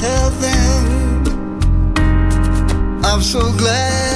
Tell them. I'm so glad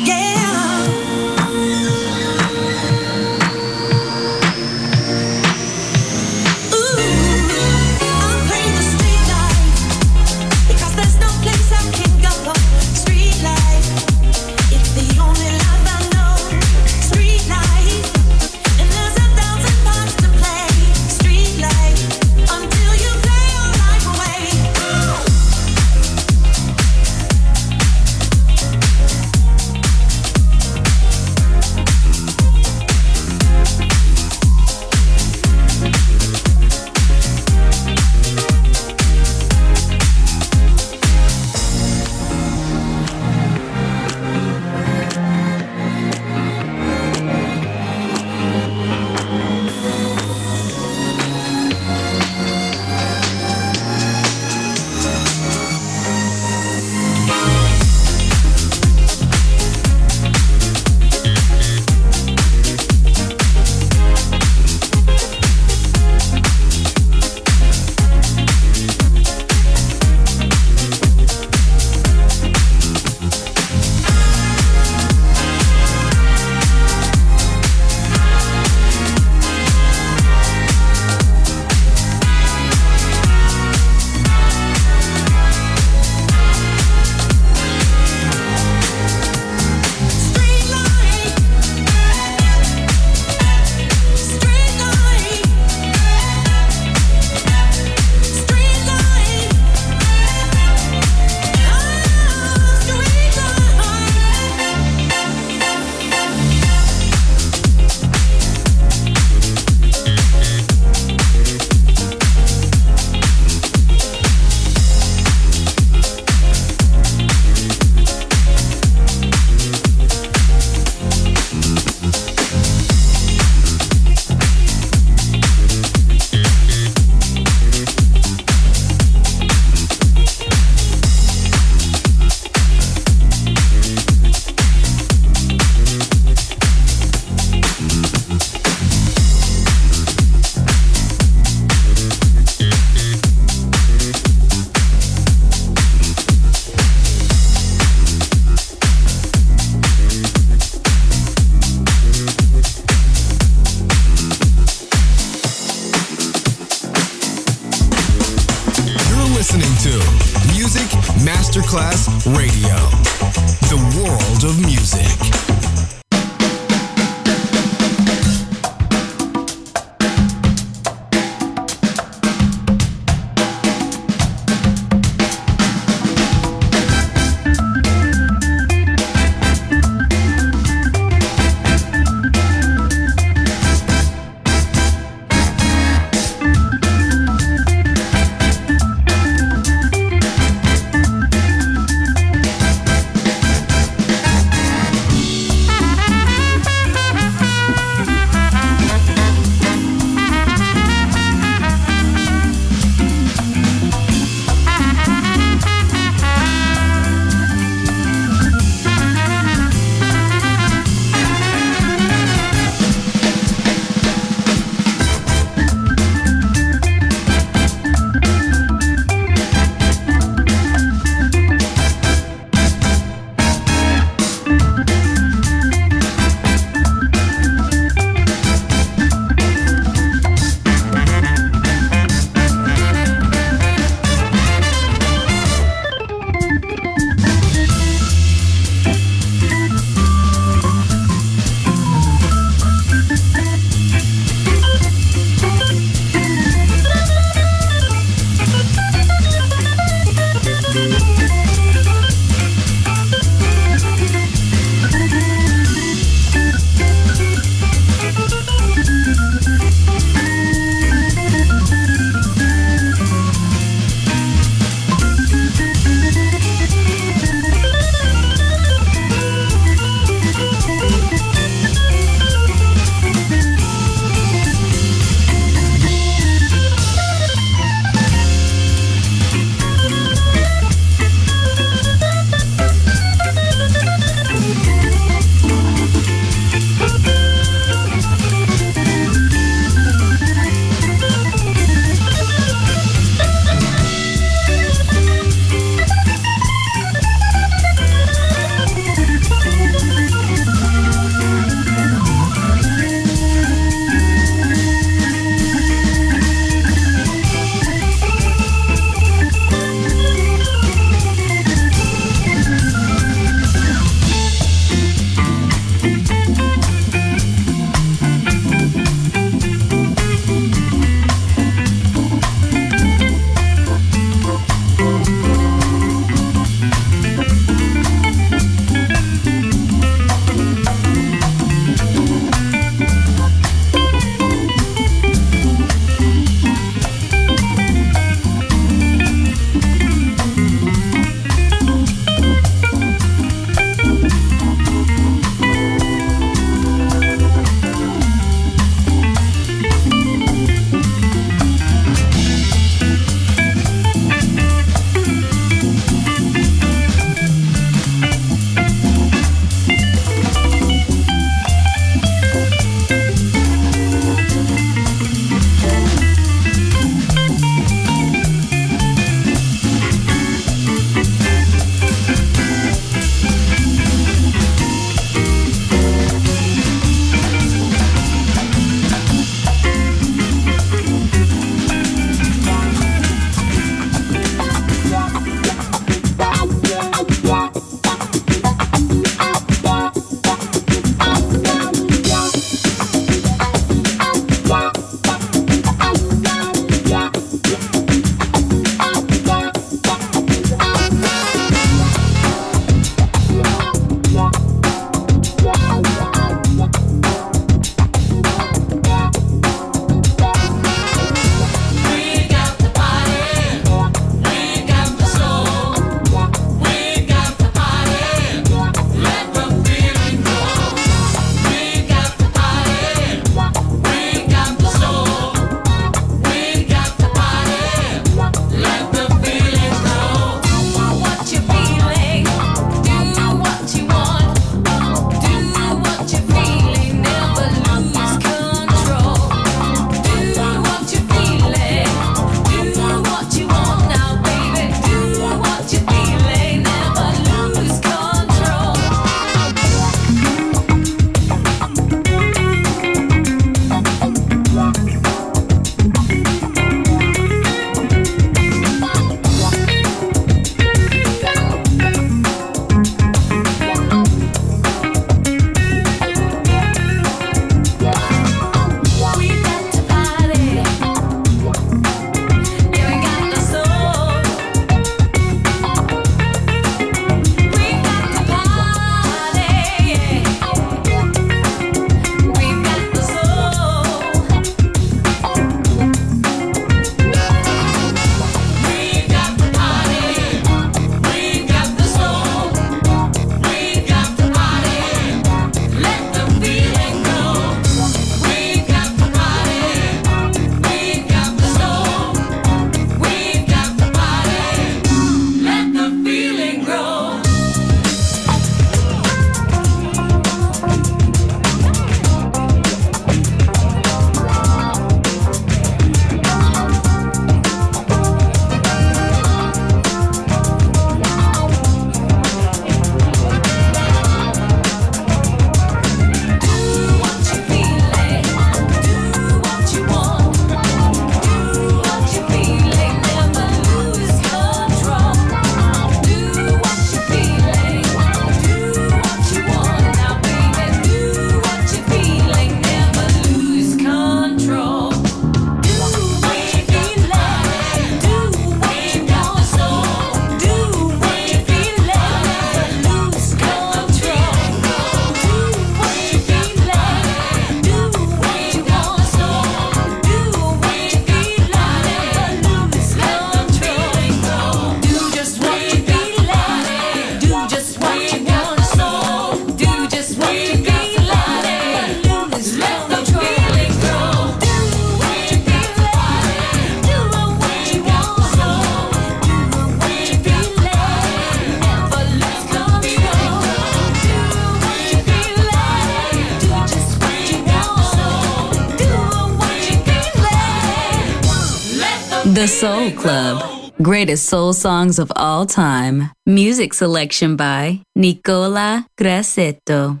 Soul Club. Greatest soul songs of all time. Music selection by Nicola Grassetto.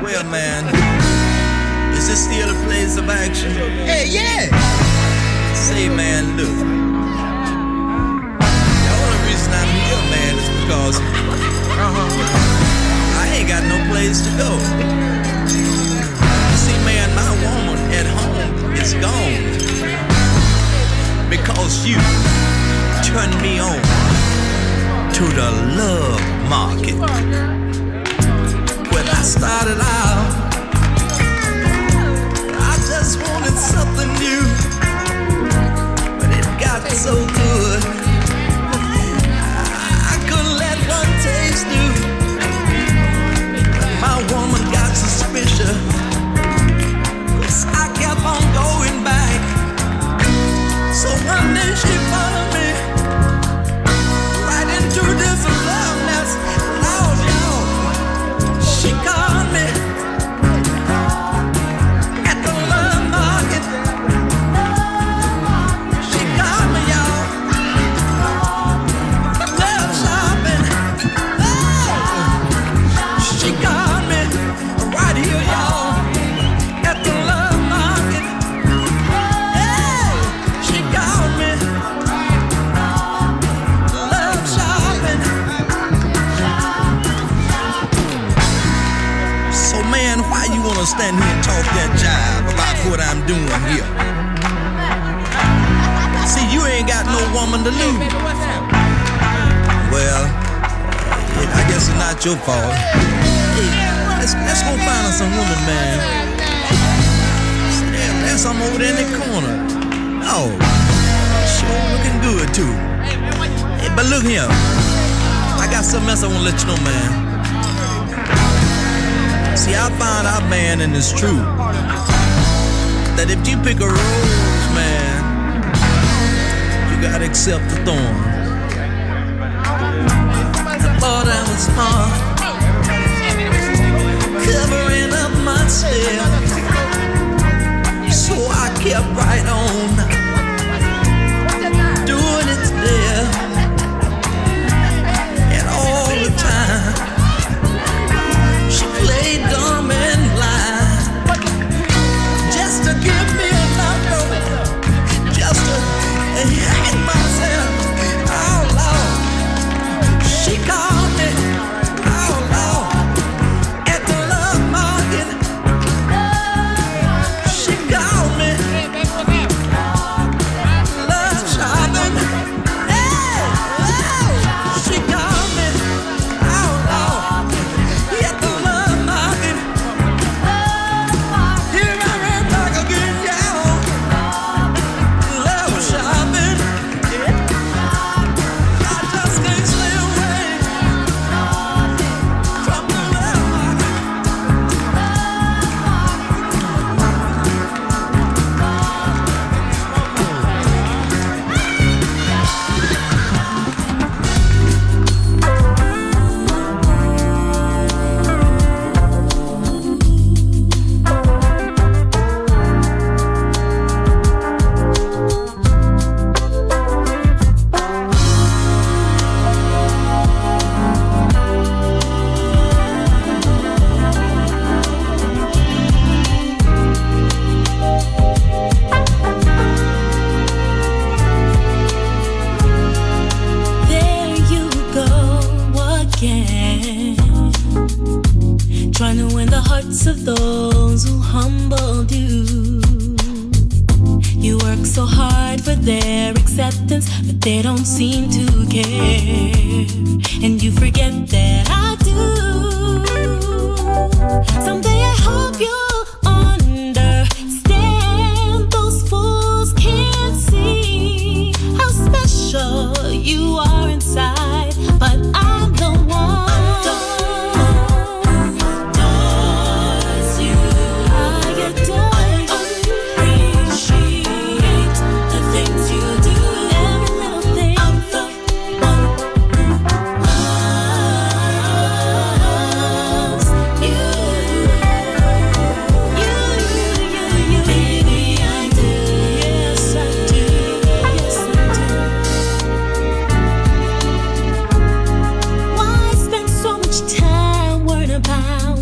Well, man, is this still a place of action? Hey, yeah. The only reason I'm here, man, is because uh-huh, I ain't got no place to go. See, man, my woman at home is gone because you turned me on to the love market. When I started out, I just wanted something so not your fault. Hey, let's, let's go find us some woman, man. See, there, there's some over there in the corner. Oh, sure looking good too. Hey, but look here, I got something else I wanna let you know, man. See, I found out, man, and it's true, that if you pick a rose, man, you gotta accept the thorn. I was smart, covering up so I kept right on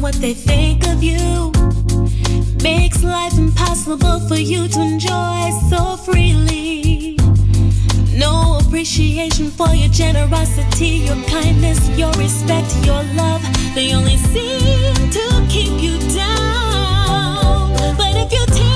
what they think of you. Makes life impossible for you to enjoy so freely. No appreciation for your generosity, your kindness, your respect, your love. They only seem to keep you down. But if you take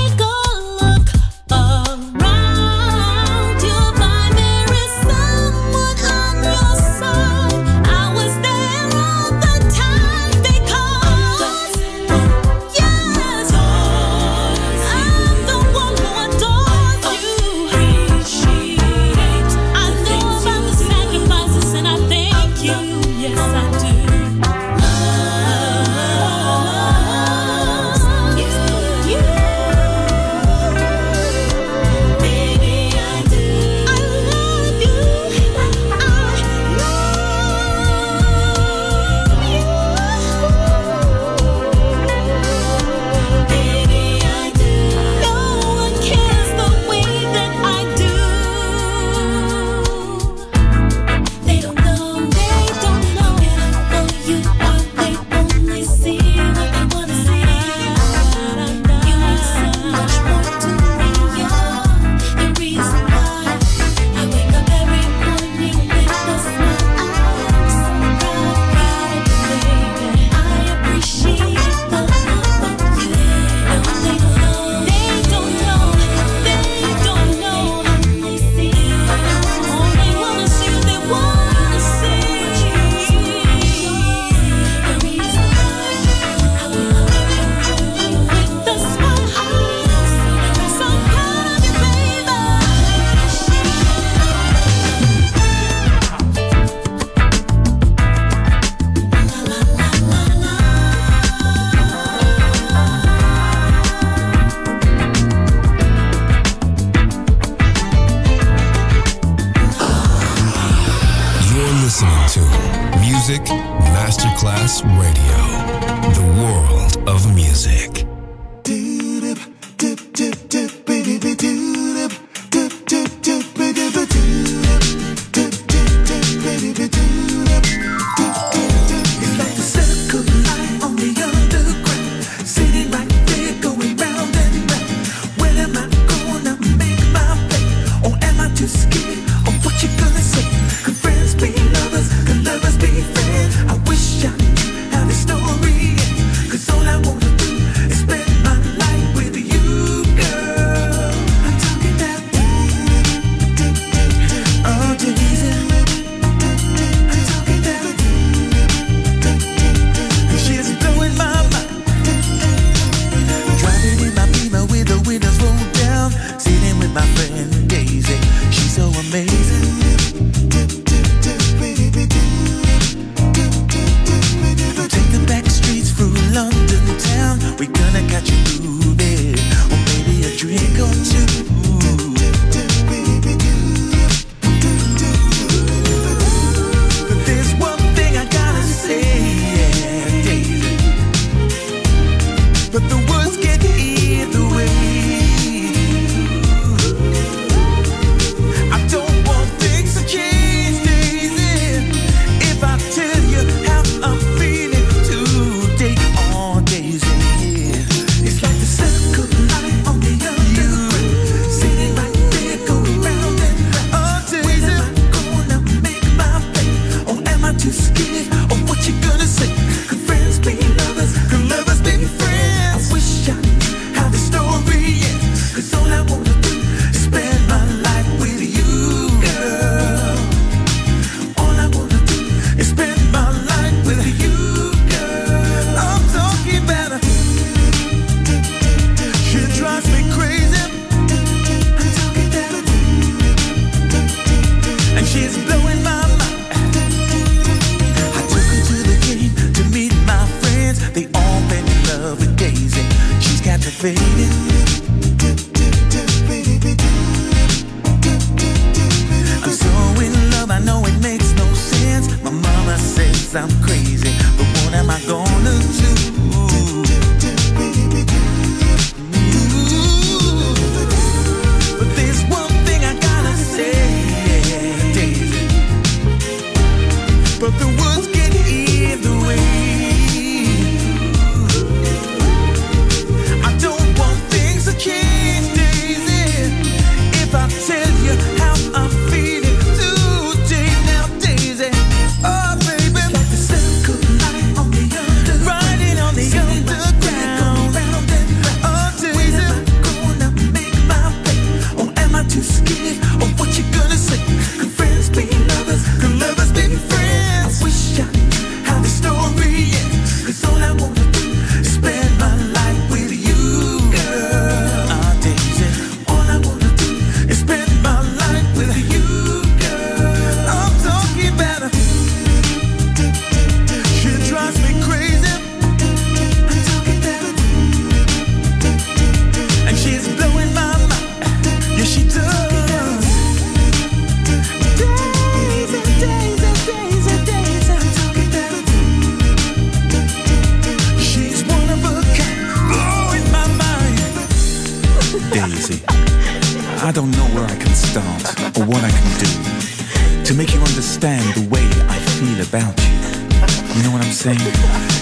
start or what I can do to make you understand the way I feel about you. You know what I'm saying?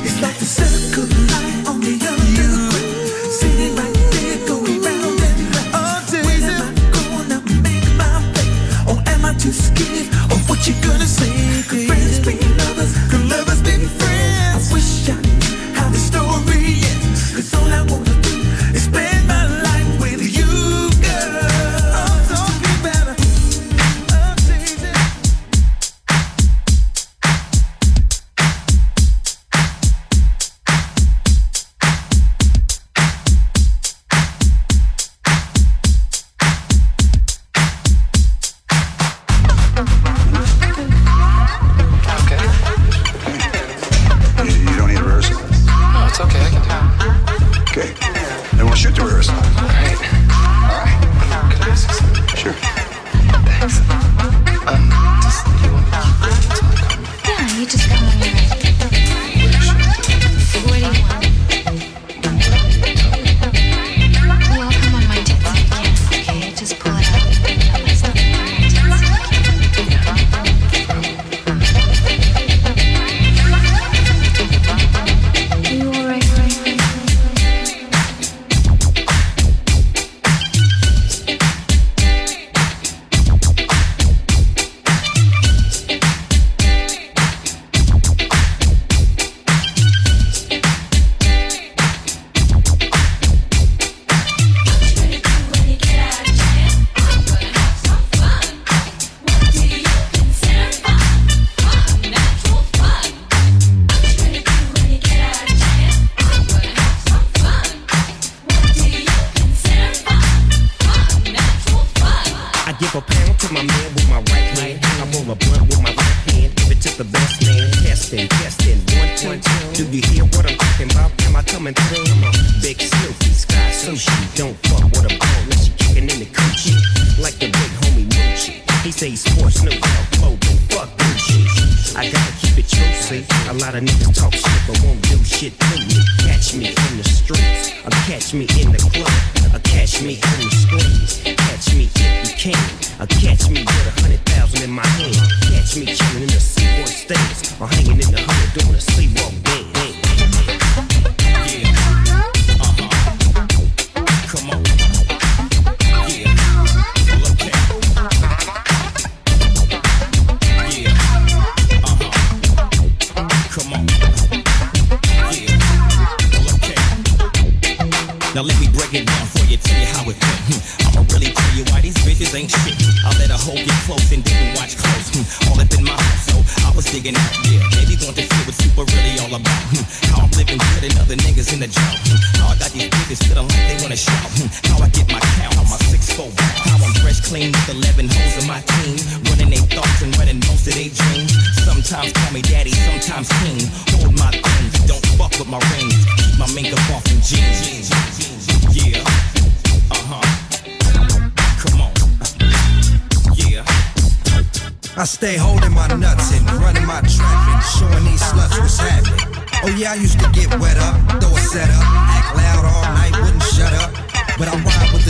It's like the circle.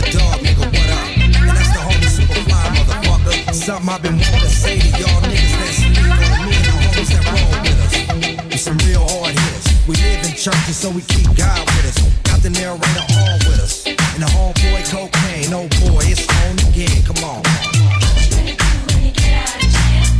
the dog, nigga, what up? And that's the homie Superfly, motherfucker. Something I've been wanting to say to y'all niggas That's sleep on me and the homies that roll with us. We some real hard hitters. We live in churches, so we keep God with us. Got the narrator all with us. And the homeboy cocaine, oh boy, it's on again. Come on. When you get out of jail.